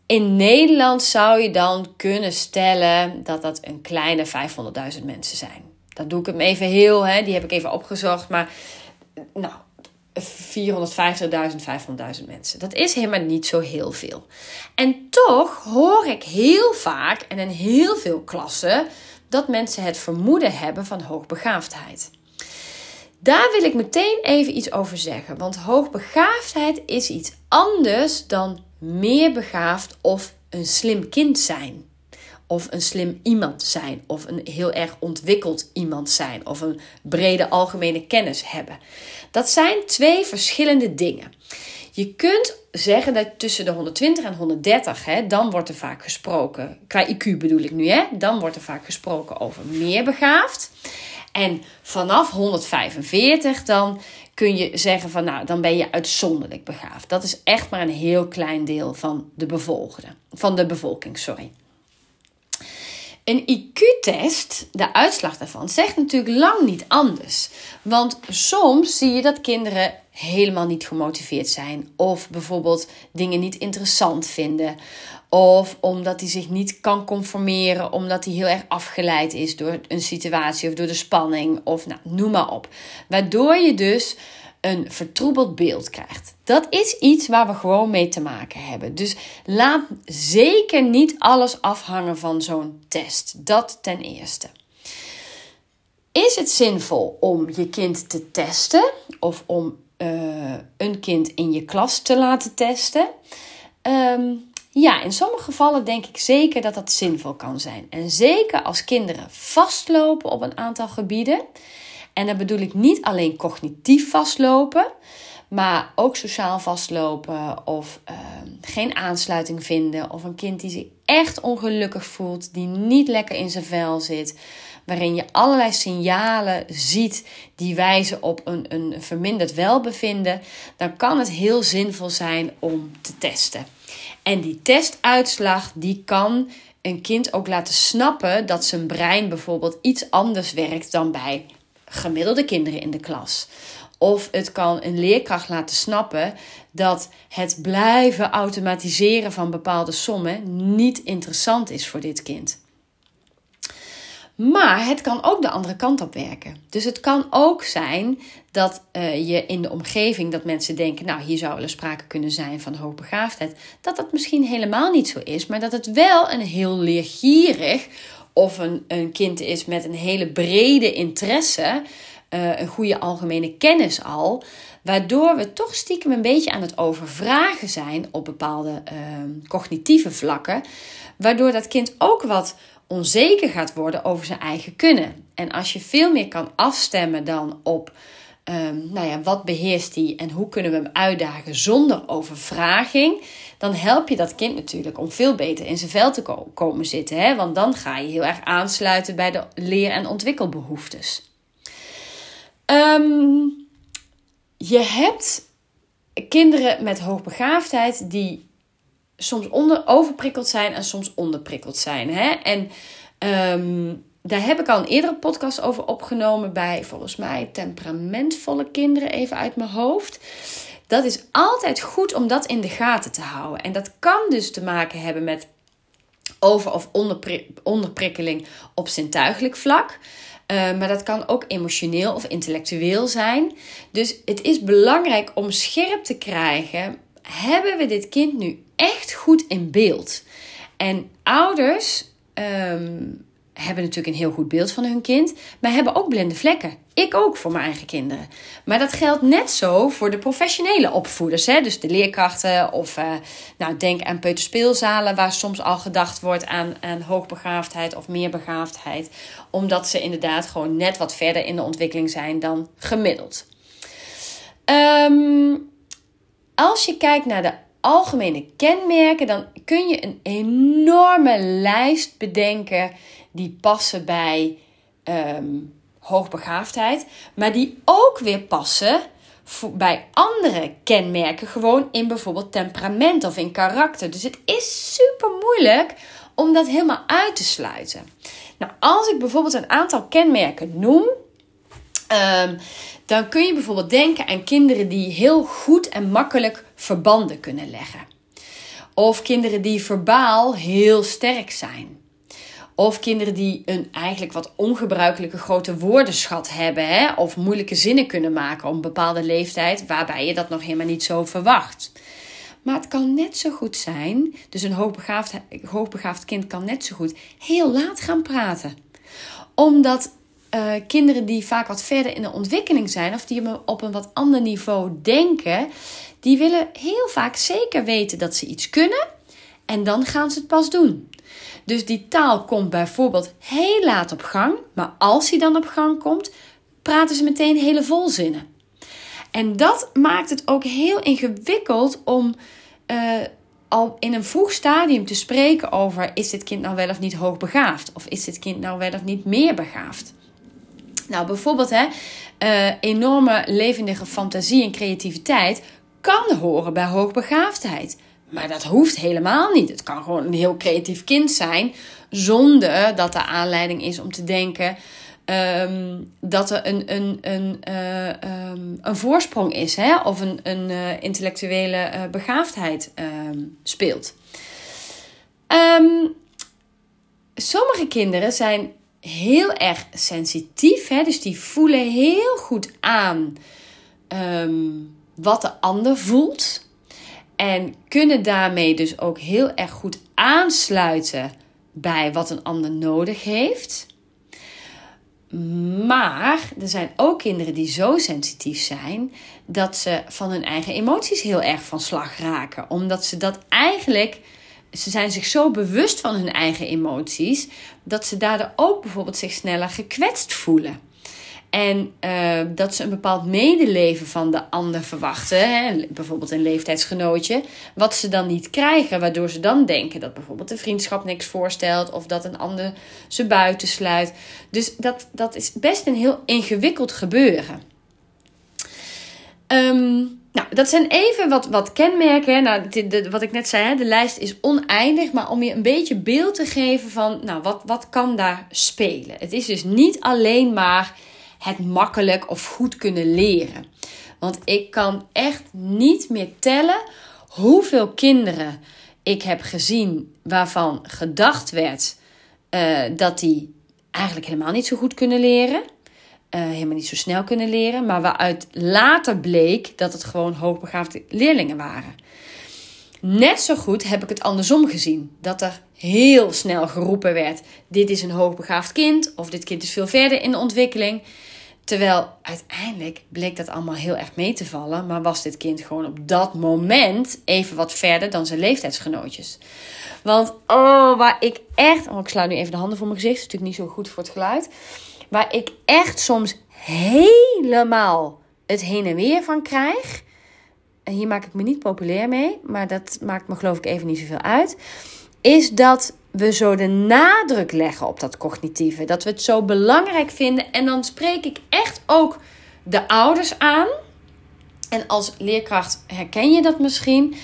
in Nederland zou je dan kunnen stellen dat dat een kleine 500.000 mensen zijn. Dat doe ik hem even heel, hè, die heb ik even opgezocht. Maar nou, 450.000, 500.000 mensen. Dat is helemaal niet zo heel veel. En toch hoor ik heel vaak en in heel veel klassen dat mensen het vermoeden hebben van hoogbegaafdheid. Daar wil ik meteen even iets over zeggen, want hoogbegaafdheid is iets anders dan meer begaafd of een slim kind zijn. Of een slim iemand zijn, of een heel erg ontwikkeld iemand zijn, of een brede algemene kennis hebben. Dat zijn twee verschillende dingen. Je kunt zeggen dat tussen de 120 en 130, hè, dan wordt er vaak gesproken, qua IQ bedoel ik nu, hè, dan wordt er vaak gesproken over meer begaafd. En vanaf 145 dan kun je zeggen van nou, dan ben je uitzonderlijk begaafd. Dat is echt maar een heel klein deel van de bevolking, van de bevolking, sorry. Een IQ-test, de uitslag daarvan, zegt natuurlijk lang niet anders. Want soms zie je dat kinderen helemaal niet gemotiveerd zijn. Of bijvoorbeeld dingen niet interessant vinden. Of omdat hij zich niet kan conformeren, omdat hij heel erg afgeleid is door een situatie of door de spanning. Of nou, noem maar op. Waardoor je dus een vertroebeld beeld krijgt. Dat is iets waar we gewoon mee te maken hebben. Dus laat zeker niet alles afhangen van zo'n test. Dat ten eerste. Is het zinvol om je kind te testen of om uh, een kind in je klas te laten testen? Um, ja, in sommige gevallen denk ik zeker dat dat zinvol kan zijn. En zeker als kinderen vastlopen op een aantal gebieden. En dan bedoel ik niet alleen cognitief vastlopen, maar ook sociaal vastlopen of uh, geen aansluiting vinden. Of een kind die zich echt ongelukkig voelt, die niet lekker in zijn vel zit. Waarin je allerlei signalen ziet die wijzen op een, een verminderd welbevinden. Dan kan het heel zinvol zijn om te testen. En die testuitslag die kan een kind ook laten snappen dat zijn brein bijvoorbeeld iets anders werkt dan bij gemiddelde kinderen in de klas. Of het kan een leerkracht laten snappen dat het blijven automatiseren van bepaalde sommen niet interessant is voor dit kind. Maar het kan ook de andere kant op werken. Dus het kan ook zijn dat uh, je in de omgeving dat mensen denken, nou hier zou wel sprake kunnen zijn van hoogbegaafdheid, dat dat misschien helemaal niet zo is, maar dat het wel een heel leergierig of een, een kind is met een hele brede interesse uh, een goede algemene kennis al. Waardoor we toch stiekem een beetje aan het overvragen zijn op bepaalde uh, cognitieve vlakken. Waardoor dat kind ook wat onzeker gaat worden over zijn eigen kunnen. En als je veel meer kan afstemmen dan op um, nou ja, wat beheerst hij en hoe kunnen we hem uitdagen zonder overvraging, dan help je dat kind natuurlijk om veel beter in zijn vel te komen zitten. Hè? Want dan ga je heel erg aansluiten bij de leer- en ontwikkelbehoeftes. Um, je hebt kinderen met hoogbegaafdheid die soms onder, overprikkeld zijn en soms onderprikkeld zijn. Hè? En um, daar heb ik al een eerdere podcast over opgenomen bij volgens mij temperamentvolle kinderen, even uit mijn hoofd. Dat is altijd goed om dat in de gaten te houden. En dat kan dus te maken hebben met over- of onderprikkeling op zintuigelijk vlak. Uh, maar dat kan ook emotioneel of intellectueel zijn. Dus het is belangrijk om scherp te krijgen: hebben we dit kind nu echt goed in beeld? En ouders um, hebben natuurlijk een heel goed beeld van hun kind, maar hebben ook blinde vlekken. Ik ook voor mijn eigen kinderen. Maar dat geldt net zo voor de professionele opvoeders. Hè? Dus de leerkrachten of uh, nou, denk aan peuterspeelzalen waar soms al gedacht wordt aan, aan hoogbegaafdheid of meerbegaafdheid. Omdat ze inderdaad gewoon net wat verder in de ontwikkeling zijn dan gemiddeld. Um, als je kijkt naar de algemene kenmerken, dan kun je een enorme lijst bedenken die passen bij um, hoogbegaafdheid, maar die ook weer passen bij andere kenmerken, gewoon in bijvoorbeeld temperament of in karakter. Dus het is super moeilijk om dat helemaal uit te sluiten. Nou, als ik bijvoorbeeld een aantal kenmerken noem, um, dan kun je bijvoorbeeld denken aan kinderen die heel goed en makkelijk verbanden kunnen leggen. Of kinderen die verbaal heel sterk zijn. Of kinderen die een eigenlijk wat ongebruikelijke grote woordenschat hebben. Hè? Of moeilijke zinnen kunnen maken op een bepaalde leeftijd waarbij je dat nog helemaal niet zo verwacht. Maar het kan net zo goed zijn, dus een hoogbegaafd, hoogbegaafd kind kan net zo goed heel laat gaan praten. Omdat uh, kinderen die vaak wat verder in de ontwikkeling zijn of die op een wat ander niveau denken, die willen heel vaak zeker weten dat ze iets kunnen en dan gaan ze het pas doen. Dus die taal komt bijvoorbeeld heel laat op gang, maar als hij dan op gang komt, praten ze meteen hele volzinnen. En dat maakt het ook heel ingewikkeld om uh, al in een vroeg stadium te spreken over: is dit kind nou wel of niet hoogbegaafd? Of is dit kind nou wel of niet meer begaafd? Nou, bijvoorbeeld hè, uh, enorme levendige fantasie en creativiteit kan horen bij hoogbegaafdheid. Maar dat hoeft helemaal niet. Het kan gewoon een heel creatief kind zijn, zonder dat er aanleiding is om te denken um, dat er een, een, een, uh, um, een voorsprong is, hè? of een, een uh, intellectuele begaafdheid um, speelt. sommige kinderen zijn heel erg sensitief, hè? dus die voelen heel goed aan wat de ander voelt. En kunnen daarmee dus ook heel erg goed aansluiten bij wat een ander nodig heeft. Maar er zijn ook kinderen die zo sensitief zijn dat ze van hun eigen emoties heel erg van slag raken. Omdat ze dat eigenlijk, ze zijn zich zo bewust van hun eigen emoties, dat ze daardoor ook bijvoorbeeld zich sneller gekwetst voelen. En uh, dat ze een bepaald medeleven van de ander verwachten, hè, bijvoorbeeld een leeftijdsgenootje, wat ze dan niet krijgen, waardoor ze dan denken dat bijvoorbeeld de vriendschap niks voorstelt of dat een ander ze buitensluit. Dus dat, dat is best een heel ingewikkeld gebeuren. Um, nou, dat zijn even wat, wat kenmerken. Nou, wat ik net zei, hè, de lijst is oneindig. Maar om je een beetje beeld te geven van, nou, wat, wat kan daar spelen? Het is dus niet alleen maar het makkelijk of goed kunnen leren. Want ik kan echt niet meer tellen hoeveel kinderen ik heb gezien waarvan gedacht werd uh, dat die eigenlijk helemaal niet zo goed kunnen leren. Uh, helemaal niet zo snel kunnen leren. Maar waaruit later bleek dat het gewoon hoogbegaafde leerlingen waren. Net zo goed heb ik het andersom gezien. Dat er heel snel geroepen werd: dit is een hoogbegaafd kind. Of dit kind is veel verder in de ontwikkeling. Terwijl uiteindelijk bleek dat allemaal heel erg mee te vallen. Maar was dit kind gewoon op dat moment even wat verder dan zijn leeftijdsgenootjes. Want oh, waar ik echt. Oh, ik sluit nu even de handen voor mijn gezicht. Dat is natuurlijk niet zo goed voor het geluid. Waar ik echt soms helemaal het heen en weer van krijg. En hier maak ik me niet populair mee. Maar dat maakt me geloof ik even niet zoveel uit. Is dat we zo de nadruk leggen op dat cognitieve. Dat we het zo belangrijk vinden. En dan spreek ik echt ook de ouders aan. En als leerkracht herken je dat misschien.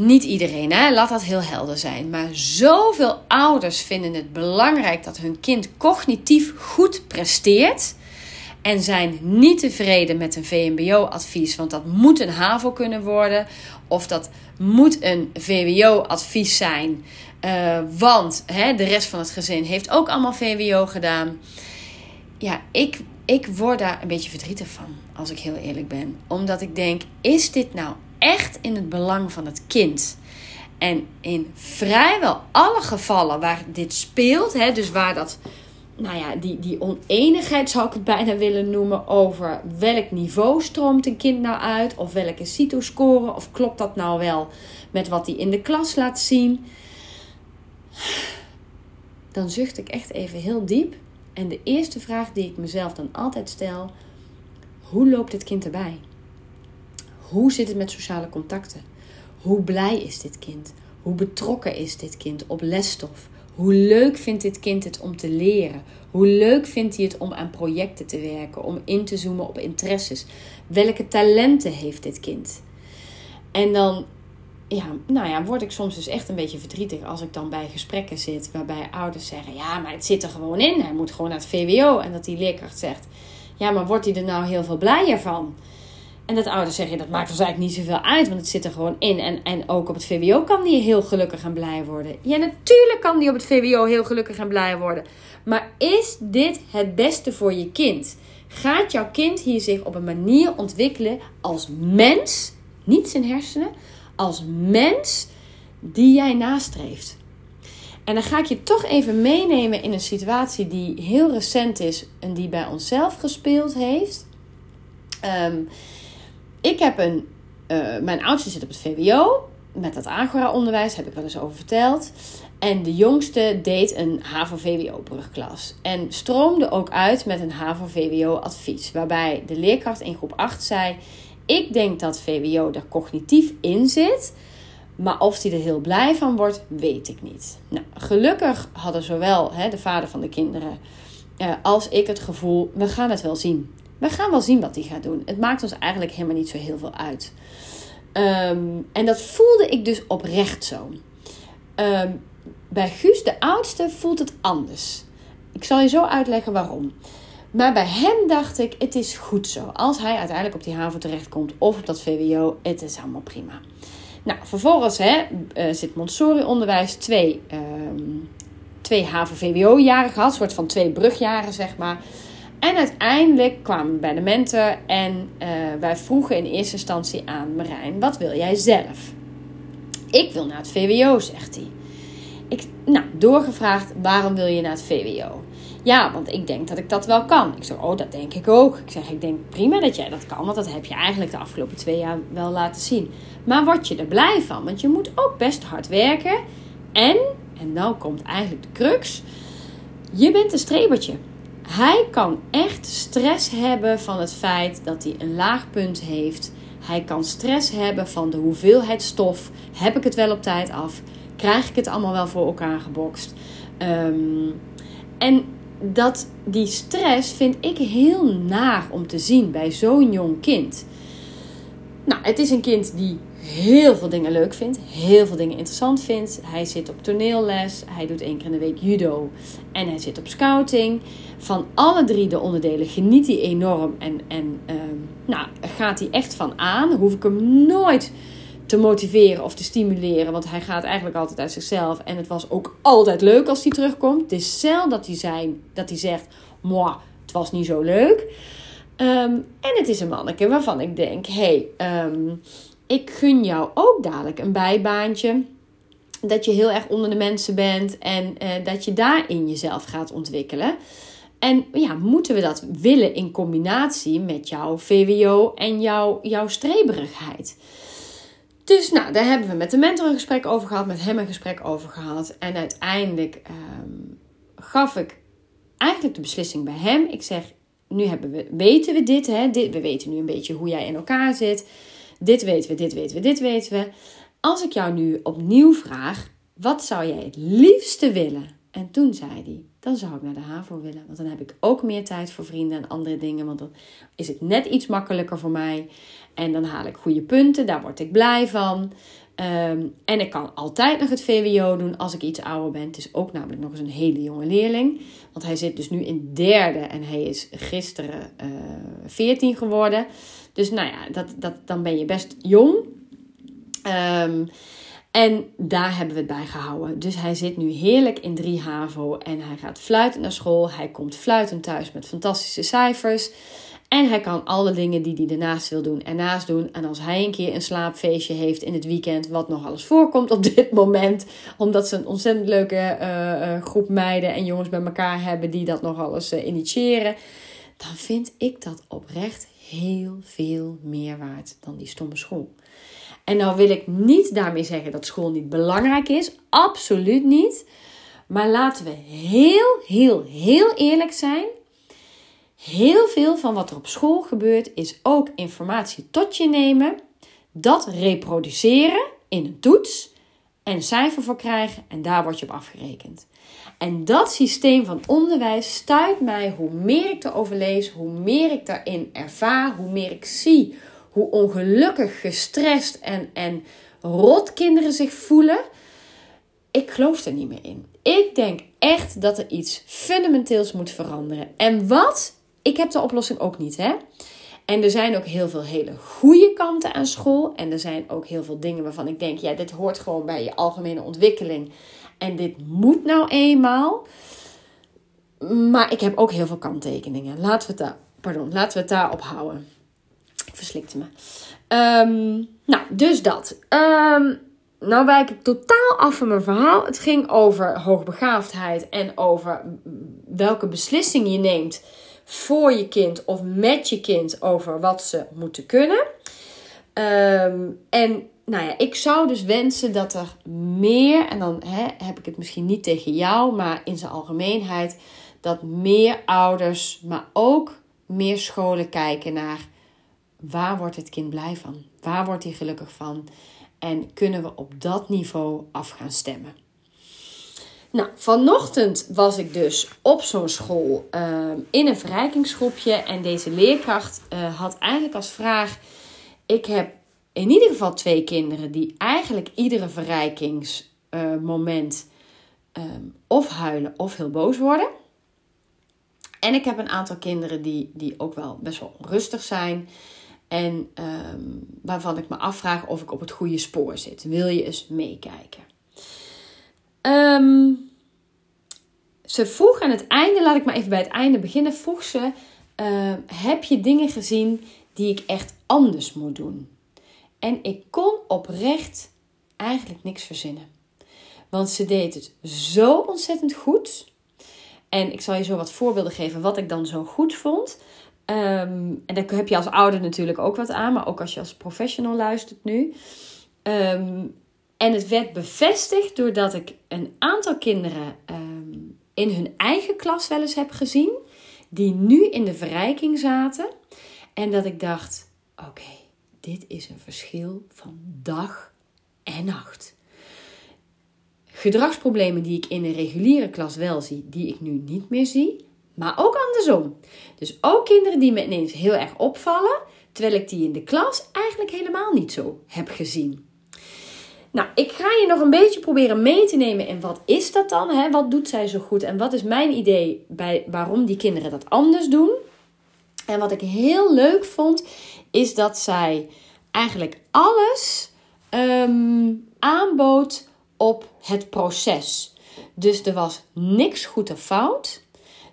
Niet iedereen, hè? laat dat heel helder zijn. Maar zoveel ouders vinden het belangrijk dat hun kind cognitief goed presteert. En zijn niet tevreden met een VMBO-advies, want dat moet een HAVO kunnen worden. Of dat moet een VWO-advies zijn. Uh, want hè, de rest van het gezin heeft ook allemaal VWO gedaan. Ja, ik, ik word daar een beetje verdrietig van, als ik heel eerlijk ben. Omdat ik denk, is dit nou echt in het belang van het kind? En in vrijwel alle gevallen waar dit speelt, hè, dus waar dat, nou ja, die, die oneenigheid zou ik het bijna willen noemen over welk niveau stroomt een kind nou uit, of welke CITO-score, of klopt dat nou wel met wat hij in de klas laat zien dan zucht ik echt even heel diep. En de eerste vraag die ik mezelf dan altijd stel: hoe loopt dit kind erbij? Hoe zit het met sociale contacten? Hoe blij is dit kind? Hoe betrokken is dit kind op lesstof? Hoe leuk vindt dit kind het om te leren? Hoe leuk vindt hij het om aan projecten te werken, om in te zoomen op interesses? Welke talenten heeft dit kind? En dan ja, nou ja, word ik soms dus echt een beetje verdrietig als ik dan bij gesprekken zit waarbij ouders zeggen: Ja, maar het zit er gewoon in. Hij moet gewoon naar het VWO. En dat die leerkracht zegt: Ja, maar wordt hij er nou heel veel blijer van? En dat ouders zeggen: Dat maakt ons eigenlijk niet zoveel uit, want het zit er gewoon in. En, en ook op het VWO kan hij heel gelukkig en blij worden. Ja, natuurlijk kan hij op het VWO heel gelukkig en blij worden. Maar is dit het beste voor je kind? Gaat jouw kind hier zich op een manier ontwikkelen als mens, niet zijn hersenen? als mens die jij nastreeft. En dan ga ik je toch even meenemen in een situatie die heel recent is en die bij onszelf gespeeld heeft. Ehm, ik heb een, uh, mijn oudste zit op het VWO. Met dat Agora-onderwijs heb ik wel eens over verteld. En de jongste deed een HAVO-VWO-brugklas. En stroomde ook uit met een HAVO-VWO-advies. Waarbij de leerkracht in groep 8 zei: ik denk dat VWO er cognitief in zit. Maar of hij er heel blij van wordt, weet ik niet. Nou, gelukkig hadden zowel hè, de vader van de kinderen eh, als ik het gevoel: we gaan het wel zien. We gaan wel zien wat hij gaat doen. Het maakt ons eigenlijk helemaal niet zo heel veel uit. Ehm, en dat voelde ik dus oprecht zo. Ehm, bij Guus, de oudste, voelt het anders. Ik zal je zo uitleggen waarom. Maar bij hem dacht ik, het is goed zo. Als hij uiteindelijk op die haven terechtkomt of op dat VWO, het is allemaal prima. Nou, vervolgens hè, uh, zit Montessori-onderwijs twee, um, twee HAVO-VWO-jaren gehad. Een soort van twee brugjaren, zeg maar. En uiteindelijk kwamen we bij de mentor en uh, wij vroegen in eerste instantie aan Marijn, wat wil jij zelf? Ik wil naar het VWO, zegt hij. Ik, nou, doorgevraagd, waarom wil je naar het VWO? Ja, want ik denk dat ik dat wel kan. Ik zeg, oh, dat denk ik ook. Ik zeg, ik denk prima dat jij dat kan, want dat heb je eigenlijk de afgelopen twee jaar wel laten zien. Maar word je er blij van? Want je moet ook best hard werken. En, en nou komt eigenlijk de crux, je bent een strebertje. Hij kan echt stress hebben van het feit dat hij een laag punt heeft. Hij kan stress hebben van de hoeveelheid stof. Heb ik het wel op tijd af? Krijg ik het allemaal wel voor elkaar gebokst? Um, en dat die stress vind ik heel naar om te zien bij zo'n jong kind. Nou, het is een kind die heel veel dingen leuk vindt, heel veel dingen interessant vindt. Hij zit op toneelles, hij doet één keer in de week judo en hij zit op scouting. Van alle drie de onderdelen geniet hij enorm en, en uh, nou, gaat hij echt van aan. Hoef ik hem nooit te motiveren of te stimuleren. Want hij gaat eigenlijk altijd uit zichzelf. En het was ook altijd leuk als hij terugkomt. Het is dat hij, zijn, dat hij zegt: Moi, het was niet zo leuk. Ehm, en het is een manneke waarvan ik denk: hey, ehm, ik gun jou ook dadelijk een bijbaantje. Dat je heel erg onder de mensen bent en uh, dat je daarin jezelf gaat ontwikkelen. En ja, moeten we dat willen in combinatie met jouw VWO en jouw, jouw streberigheid? Dus nou, daar hebben we met de mentor een gesprek over gehad, met hem een gesprek over gehad. En uiteindelijk ehm, gaf ik eigenlijk de beslissing bij hem. Ik zeg, nu hebben we, weten we dit, hè? Dit, we weten nu een beetje hoe jij in elkaar zit. Dit weten we, dit weten we, dit weten we. Als ik jou nu opnieuw vraag, wat zou jij het liefste willen? En toen zei hij, dan zou ik naar de HAVO willen. Want dan heb ik ook meer tijd voor vrienden en andere dingen. Want dan is het net iets makkelijker voor mij. En dan haal ik goede punten, daar word ik blij van. Ehm, en ik kan altijd nog het VWO doen als ik iets ouder ben. Het is ook namelijk nog eens een hele jonge leerling. Want hij zit dus nu in derde en hij is gisteren uh, eh, 14 geworden. Dus nou ja, dat, dat, dan ben je best jong. Um, en daar hebben we het bij gehouden. Dus hij zit nu heerlijk in 3 HAVO en hij gaat fluitend naar school. Hij komt fluitend thuis met fantastische cijfers. En hij kan alle dingen die hij ernaast wil doen ernaast doen. En als hij een keer een slaapfeestje heeft in het weekend, wat nog alles voorkomt op dit moment, omdat ze een ontzettend leuke uh, uh, groep meiden en jongens bij elkaar hebben die dat nog alles uh, initiëren, dan vind ik dat oprecht heel veel meer waard dan die stomme school. En nou wil ik niet daarmee zeggen dat school niet belangrijk is. Absoluut niet. Maar laten we heel, heel, heel eerlijk zijn. Heel veel van wat er op school gebeurt is ook informatie tot je nemen. Dat reproduceren in een toets. En cijfer voor krijgen. En daar word je op afgerekend. En dat systeem van onderwijs stuit mij hoe meer ik erover lees, hoe meer ik daarin ervaar, hoe meer ik zie hoe ongelukkig, gestrest en, en rot kinderen zich voelen. Ik geloof er niet meer in. Ik denk echt dat er iets fundamenteels moet veranderen. En wat? Ik heb de oplossing ook niet, hè? En er zijn ook heel veel hele goede kanten aan school. En er zijn ook heel veel dingen waarvan ik denk: ja, dit hoort gewoon bij je algemene ontwikkeling. En dit moet nou eenmaal. Maar ik heb ook heel veel kanttekeningen. Laten we het daar, pardon, laten we het daarop houden verslikte me. Ehm, nou, dus dat. Um, nou wijk ik totaal af van mijn verhaal. Het ging over hoogbegaafdheid en over welke beslissing je neemt voor je kind of met je kind over wat ze moeten kunnen. Ehm, en nou ja, ik zou dus wensen dat er meer, en dan hè, heb ik het misschien niet tegen jou, maar in zijn algemeenheid, dat meer ouders, maar ook meer scholen kijken naar Waar wordt het kind blij van? Waar wordt hij gelukkig van? En kunnen we op dat niveau af gaan stemmen? Nou, vanochtend was ik dus op zo'n school uh, in een verrijkingsgroepje. En deze leerkracht uh, had eigenlijk als vraag: Ik heb in ieder geval twee kinderen die eigenlijk iedere verrijkingsmoment uh, of huilen of heel boos worden. En ik heb een aantal kinderen die, die ook wel best wel onrustig zijn. En ehm, waarvan ik me afvraag of ik op het goede spoor zit. Wil je eens meekijken? Um, ze vroeg aan het einde, laat ik maar even bij het einde beginnen. Vroeg ze: ehm, Heb je dingen gezien die ik echt anders moet doen? En ik kon oprecht eigenlijk niks verzinnen. Want ze deed het zo ontzettend goed. En ik zal je zo wat voorbeelden geven wat ik dan zo goed vond. Ehm, en daar heb je als ouder natuurlijk ook wat aan, maar ook als je als professional luistert nu. Ehm, en het werd bevestigd doordat ik een aantal kinderen ehm, in hun eigen klas wel eens heb gezien, die nu in de verrijking zaten. En dat ik dacht: oké, dit is een verschil van dag en nacht. Gedragsproblemen die ik in een reguliere klas wel zie, die ik nu niet meer zie. Maar ook andersom. Dus ook kinderen die me ineens heel erg opvallen, terwijl ik die in de klas eigenlijk helemaal niet zo heb gezien. Nou, ik ga je nog een beetje proberen mee te nemen in wat is dat dan? Hè? Wat doet zij zo goed? En wat is mijn idee bij waarom die kinderen dat anders doen? En wat ik heel leuk vond, is dat zij eigenlijk alles um, aanbood op het proces. Dus er was niks goed of fout.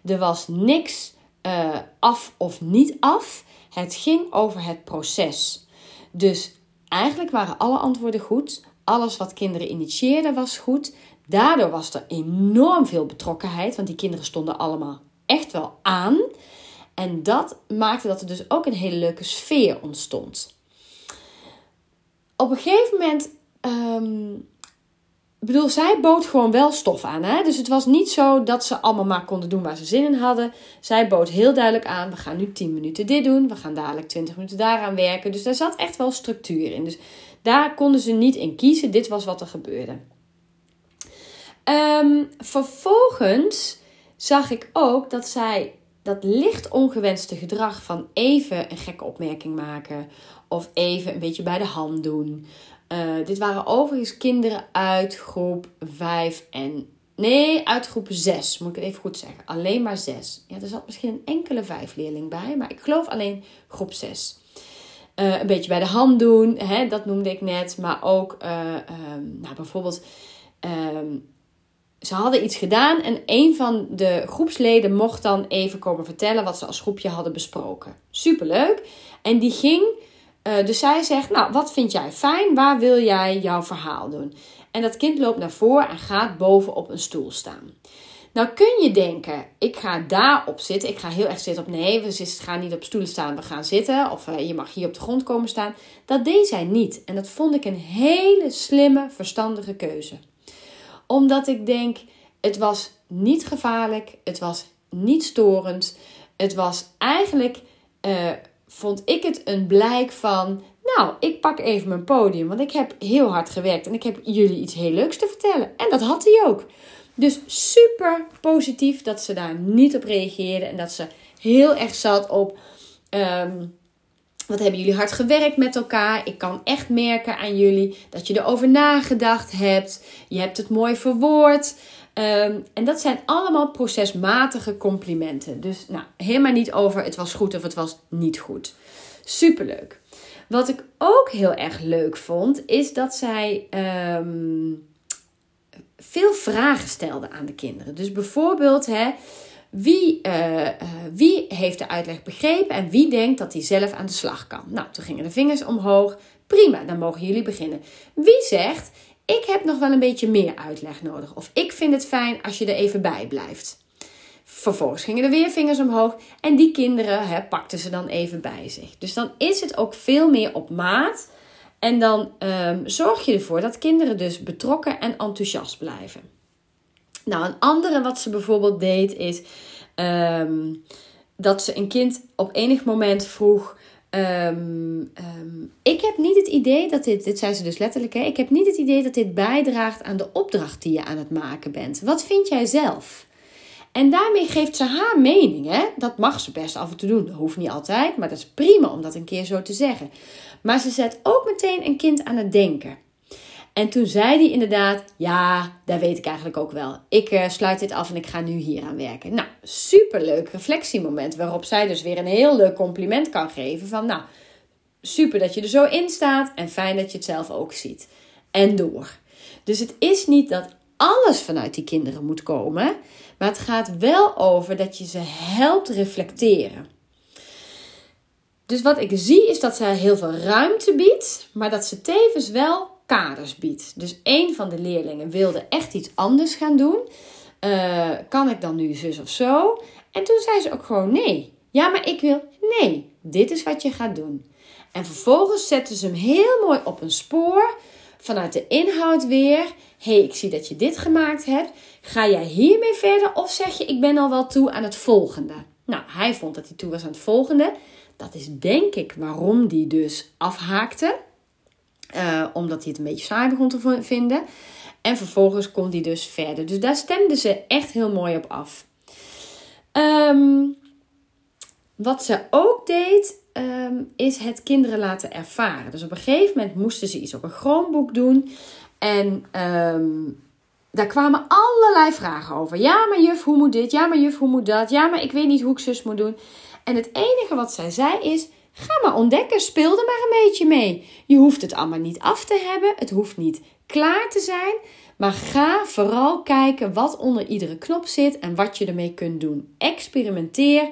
Er was niks uh, af of niet af. Het ging over het proces. Dus eigenlijk waren alle antwoorden goed. Alles wat kinderen initieerden was goed. Daardoor was er enorm veel betrokkenheid, want die kinderen stonden allemaal echt wel aan. En dat maakte dat er dus ook een hele leuke sfeer ontstond. Op een gegeven moment um, bedoel, zij bood gewoon wel stof aan. Hè? Dus het was niet zo dat ze allemaal maar konden doen waar ze zin in hadden. Zij bood heel duidelijk aan: we gaan nu 10 minuten dit doen, we gaan dadelijk 20 minuten daaraan werken. Dus daar zat echt wel structuur in. Dus daar konden ze niet in kiezen. Dit was wat er gebeurde. Um, vervolgens zag ik ook dat zij dat licht ongewenste gedrag van even een gekke opmerking maken of even een beetje bij de hand doen uh, dit waren overigens kinderen uit groep 5 en. Nee, uit groep 6, moet ik het even goed zeggen. Alleen maar 6. Ja, er zat misschien een enkele vijfleerling bij, maar ik geloof alleen groep 6. Eh, een beetje bij de hand doen, hè, dat noemde ik net. Maar ook uh, nou, bijvoorbeeld. Uh, ze hadden iets gedaan en een van de groepsleden mocht dan even komen vertellen wat ze als groepje hadden besproken. Superleuk. En die ging uh, dus zij zegt, nou, wat vind jij fijn? Waar wil jij jouw verhaal doen? En dat kind loopt naar voren en gaat boven op een stoel staan. Nou kun je denken, ik ga daarop zitten. Ik ga heel erg zitten op nee, we gaan niet op stoelen staan, we gaan zitten. Of uh, je mag hier op de grond komen staan. Dat deed zij niet. En dat vond ik een hele slimme, verstandige keuze. Omdat ik denk, het was niet gevaarlijk, het was niet storend. Het was eigenlijk... Uh, vond ik het een blijk van, nou, ik pak even mijn podium, want ik heb heel hard gewerkt en ik heb jullie iets heel leuks te vertellen. En dat had hij ook. Dus super positief dat ze daar niet op reageerde en dat ze heel erg zat op. Um, wat hebben jullie hard gewerkt met elkaar? Ik kan echt merken aan jullie dat je erover nagedacht hebt. Je hebt het mooi verwoord. Um, en dat zijn allemaal procesmatige complimenten. Dus nou, helemaal niet over het was goed of het was niet goed. Superleuk. Wat ik ook heel erg leuk vond, is dat zij um, veel vragen stelde aan de kinderen. Dus bijvoorbeeld, hè, wie, uh, uh, wie heeft de uitleg begrepen en wie denkt dat hij zelf aan de slag kan? Nou, toen gingen de vingers omhoog. Prima, dan mogen jullie beginnen. Wie zegt, ik heb nog wel een beetje meer uitleg nodig. Of ik vind het fijn als je er even bij blijft. Vervolgens gingen er weer vingers omhoog en die kinderen hè, pakten ze dan even bij zich. Dus dan is het ook veel meer op maat. En dan um, zorg je ervoor dat kinderen dus betrokken en enthousiast blijven. Nou, een andere wat ze bijvoorbeeld deed is um, dat ze een kind op enig moment vroeg: um, ik heb niet het idee dat dit, dit zei ze dus letterlijk, hè, ik heb niet het idee dat dit bijdraagt aan de opdracht die je aan het maken bent. Wat vind jij zelf? En daarmee geeft ze haar mening. Hè? Dat mag ze best af en toe doen. Dat hoeft niet altijd, maar dat is prima om dat een keer zo te zeggen. Maar ze zet ook meteen een kind aan het denken. En toen zei hij inderdaad: Ja, daar weet ik eigenlijk ook wel. Ik uh, sluit dit af en ik ga nu hier aan werken. Nou, superleuk reflectiemoment. Waarop zij dus weer een heel leuk compliment kan geven: van nou, super dat je er zo in staat en fijn dat je het zelf ook ziet. En door. Dus het is niet dat alles vanuit die kinderen moet komen, maar het gaat wel over dat je ze helpt reflecteren. Dus wat ik zie is dat zij heel veel ruimte biedt, maar dat ze tevens wel kaders biedt. Dus een van de leerlingen wilde echt iets anders gaan doen. Uh, kan ik dan nu zus of zo? En toen zei ze ook gewoon nee. Ja, maar ik wil nee. Dit is wat je gaat doen. En vervolgens zetten ze hem heel mooi op een spoor. Vanuit de inhoud weer. hey, ik zie dat je dit gemaakt hebt. Ga jij hiermee verder? Of zeg je, ik ben al wel toe aan het volgende? Nou, hij vond dat hij toe was aan het volgende. Dat is denk ik waarom die dus afhaakte. Uh, omdat hij het een beetje saai begon te vinden. En vervolgens kon hij dus verder. Dus daar stemden ze echt heel mooi op af. Um, wat ze ook deed, um, is het kinderen laten ervaren. Dus op een gegeven moment moesten ze iets op een Chromebook doen. En um, daar kwamen allerlei vragen over. Ja, maar juf, hoe moet dit? Ja, maar juf, hoe moet dat? Ja, maar ik weet niet hoe ik zus moet doen. En het enige wat zij zei is: Ga maar ontdekken, speel er maar een beetje mee. Je hoeft het allemaal niet af te hebben, het hoeft niet klaar te zijn, maar ga vooral kijken wat onder iedere knop zit en wat je ermee kunt doen. Experimenteer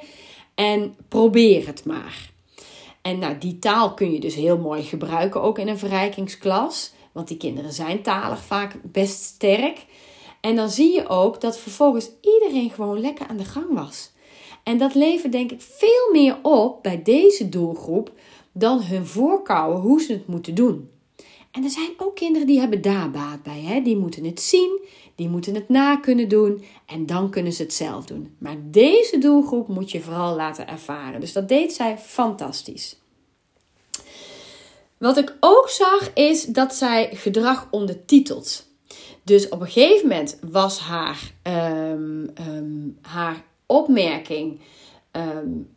en probeer het maar. En nou, die taal kun je dus heel mooi gebruiken ook in een verrijkingsklas, want die kinderen zijn talig vaak best sterk. En dan zie je ook dat vervolgens iedereen gewoon lekker aan de gang was. En dat levert denk ik veel meer op bij deze doelgroep dan hun voorkouwen hoe ze het moeten doen. En er zijn ook kinderen die hebben daar baat bij. Hè? Die moeten het zien, die moeten het na kunnen doen en dan kunnen ze het zelf doen. Maar deze doelgroep moet je vooral laten ervaren. Dus dat deed zij fantastisch. Wat ik ook zag is dat zij gedrag ondertitelt. Dus op een gegeven moment was haar, um, haar opmerking: um,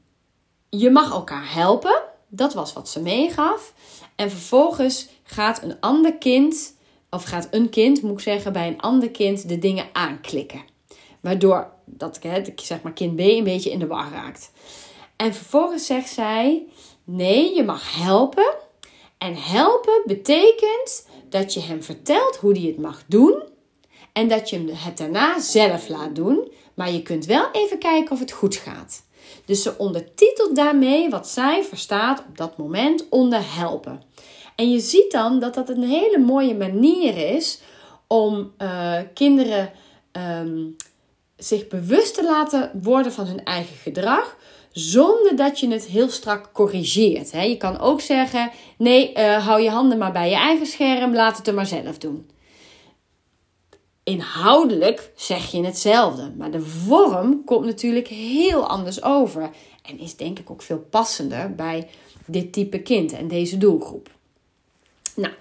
je mag elkaar helpen. Dat was wat ze meegaf. En vervolgens gaat een ander kind, of gaat een kind, moet ik zeggen, bij een ander kind de dingen aanklikken. Waardoor dat zeg maar, kind B een beetje in de war raakt. En vervolgens zegt zij: nee, je mag helpen. En helpen betekent dat je hem vertelt hoe hij het mag doen. En dat je hem het daarna zelf laat doen. Maar je kunt wel even kijken of het goed gaat. Dus ze ondertitelt daarmee wat zij verstaat op dat moment onder helpen. En je ziet dan dat dat een hele mooie manier is om uh, kinderen um, zich bewust te laten worden van hun eigen gedrag. Zonder dat je het heel strak corrigeert. Je kan ook zeggen: nee, uh, hou je handen maar bij je eigen scherm, laat het er maar zelf doen. Inhoudelijk zeg je hetzelfde, maar de vorm komt natuurlijk heel anders over. En is denk ik ook veel passender bij dit type kind en deze doelgroep. Nou,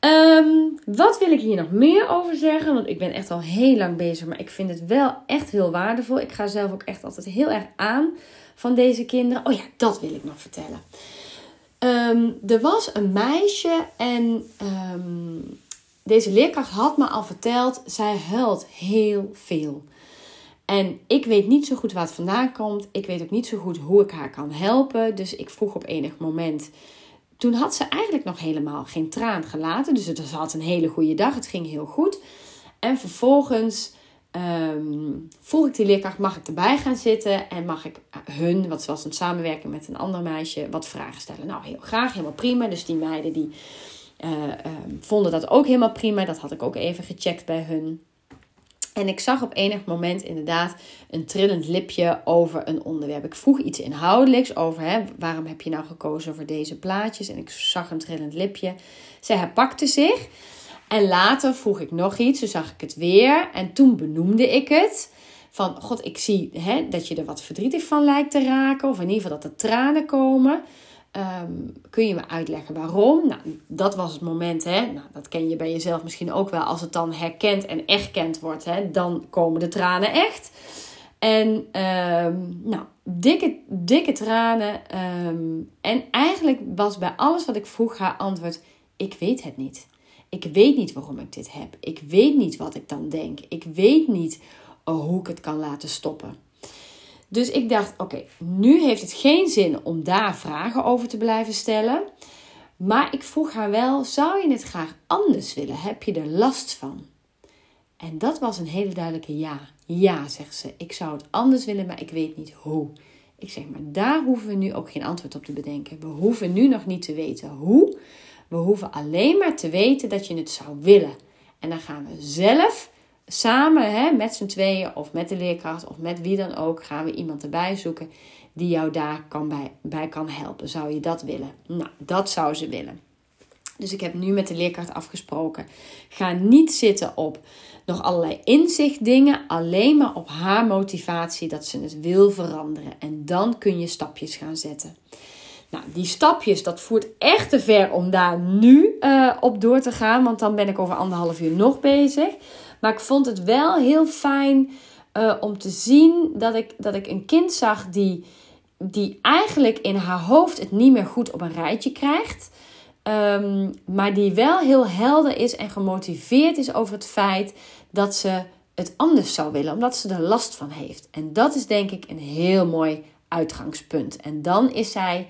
um, wat wil ik hier nog meer over zeggen? Want ik ben echt al heel lang bezig, maar ik vind het wel echt heel waardevol. Ik ga zelf ook echt altijd heel erg aan van deze kinderen. Oh ja, dat wil ik nog vertellen. Um, er was een meisje en um, deze leerkracht had me al verteld, zij huilt heel veel. En ik weet niet zo goed waar het vandaan komt. Ik weet ook niet zo goed hoe ik haar kan helpen. Dus ik vroeg op enig moment. Toen had ze eigenlijk nog helemaal geen traan gelaten. Dus het had een hele goede dag. Het ging heel goed. En vervolgens um, vroeg ik die leerkracht: mag ik erbij gaan zitten? En mag ik hun, wat was een samenwerking met een ander meisje, wat vragen stellen? Nou, heel graag, helemaal prima. Dus die meiden die uh, vonden dat ook helemaal prima. Dat had ik ook even gecheckt bij hun. En ik zag op enig moment inderdaad een trillend lipje over een onderwerp. Ik vroeg iets inhoudelijks over hè, waarom heb je nou gekozen voor deze plaatjes. En ik zag een trillend lipje. Zij herpakte zich. En later vroeg ik nog iets. Toen zag ik het weer. En toen benoemde ik het. Van, god, ik zie hè, dat je er wat verdrietig van lijkt te raken. Of in ieder geval dat er tranen komen. Ehm, kun je me uitleggen waarom? Nou, dat was het moment, hè? Nou, dat ken je bij jezelf misschien ook wel. Als het dan herkend en erkend wordt, hè? dan komen de tranen echt. En um, nou, dikke, dikke tranen. Um, en eigenlijk was bij alles wat ik vroeg haar antwoord: Ik weet het niet. Ik weet niet waarom ik dit heb. Ik weet niet wat ik dan denk. Ik weet niet hoe ik het kan laten stoppen. Dus ik dacht, oké, nu heeft het geen zin om daar vragen over te blijven stellen. Maar ik vroeg haar wel, zou je het graag anders willen? Heb je er last van? En dat was een hele duidelijke ja. Ja, zegt ze. Ik zou het anders willen, maar ik weet niet hoe. Ik zeg, maar daar hoeven we nu ook geen antwoord op te bedenken. We hoeven nu nog niet te weten hoe. We hoeven alleen maar te weten dat je het zou willen. En dan gaan we zelf samen hè, met z'n tweeën of met de leerkracht of met wie dan ook gaan we iemand erbij zoeken die jou daar kan bij, bij kan helpen. Zou je dat willen? Nou, dat zou ze willen. Dus ik heb nu met de leerkracht afgesproken. Ga niet zitten op nog allerlei inzichtdingen, alleen maar op haar motivatie dat ze het wil veranderen. En dan kun je stapjes gaan zetten. Nou, die stapjes, dat voert echt te ver om daar nu uh, op door te gaan, want dan ben ik over anderhalf uur nog bezig. Maar ik vond het wel heel fijn uh, om te zien dat ik, dat ik een kind zag die, die eigenlijk in haar hoofd het niet meer goed op een rijtje krijgt. Um, maar die wel heel helder is en gemotiveerd is over het feit dat ze het anders zou willen, omdat ze er last van heeft. En dat is denk ik een heel mooi uitgangspunt. En dan is zij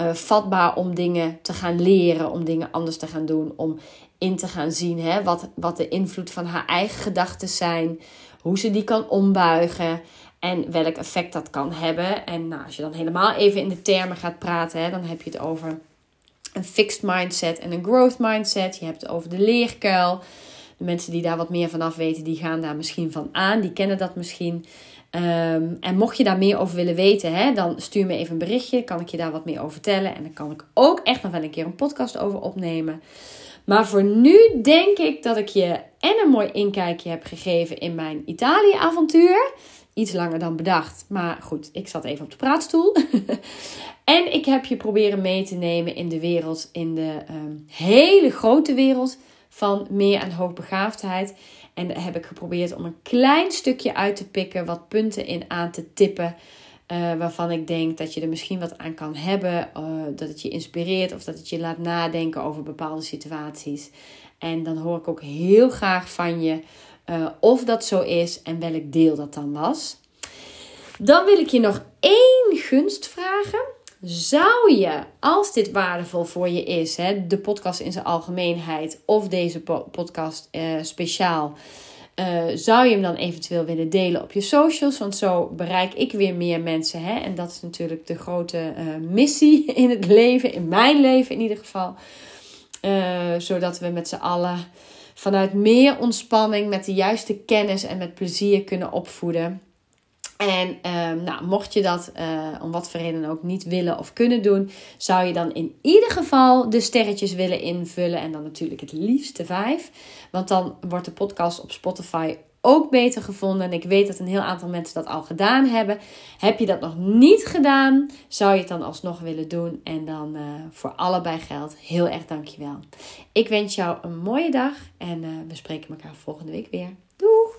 uh, vatbaar om dingen te gaan leren, om dingen anders te gaan doen, om in te gaan zien hè, wat, wat de invloed van haar eigen gedachten zijn, hoe ze die kan ombuigen en welk effect dat kan hebben. En nou, als je dan helemaal even in de termen gaat praten, hè, dan heb je het over een fixed mindset en een growth mindset. Je hebt het over de leerkuil. De mensen die daar wat meer vanaf weten, die gaan daar misschien van aan. Die kennen dat misschien. Ehm, en mocht je daar meer over willen weten, hè, dan stuur me even een berichtje. Kan ik je daar wat meer over vertellen. En dan kan ik ook echt nog wel een keer een podcast over opnemen. Maar voor nu denk ik dat ik je en een mooi inkijkje heb gegeven in mijn Italië-avontuur. Iets langer dan bedacht. Maar goed, ik zat even op de praatstoel. en ik heb je proberen mee te nemen in de wereld, in de ehm, hele grote wereld van meer en hoogbegaafdheid. En heb ik geprobeerd om een klein stukje uit te pikken, wat punten in aan te tippen. Uh, waarvan ik denk dat je er misschien wat aan kan hebben. Uh, dat het je inspireert of dat het je laat nadenken over bepaalde situaties. En dan hoor ik ook heel graag van je uh, of dat zo is en welk deel dat dan was. Dan wil ik je nog één gunst vragen. Zou je, als dit waardevol voor je is, hè, de podcast in zijn algemeenheid of deze podcast speciaal, uh, zou je hem dan eventueel willen delen op je socials? Want zo bereik ik weer meer mensen. Hè? En dat is natuurlijk de grote uh, missie in het leven, in mijn leven in ieder geval. Uh, zodat we met z'n allen vanuit meer ontspanning, met de juiste kennis en met plezier kunnen opvoeden. En uh, nou, mocht je dat uh, om wat voor reden ook niet willen of kunnen doen, zou je dan in ieder geval de sterretjes willen invullen. En dan natuurlijk het liefste vijf. Want dan wordt de podcast op Spotify ook beter gevonden. En ik weet dat een heel aantal mensen dat al gedaan hebben. Heb je dat nog niet gedaan, zou je het dan alsnog willen doen. En dan uh, voor allebei geldt heel erg dankjewel. Ik wens jou een mooie dag en uh, we spreken elkaar volgende week weer. Doei!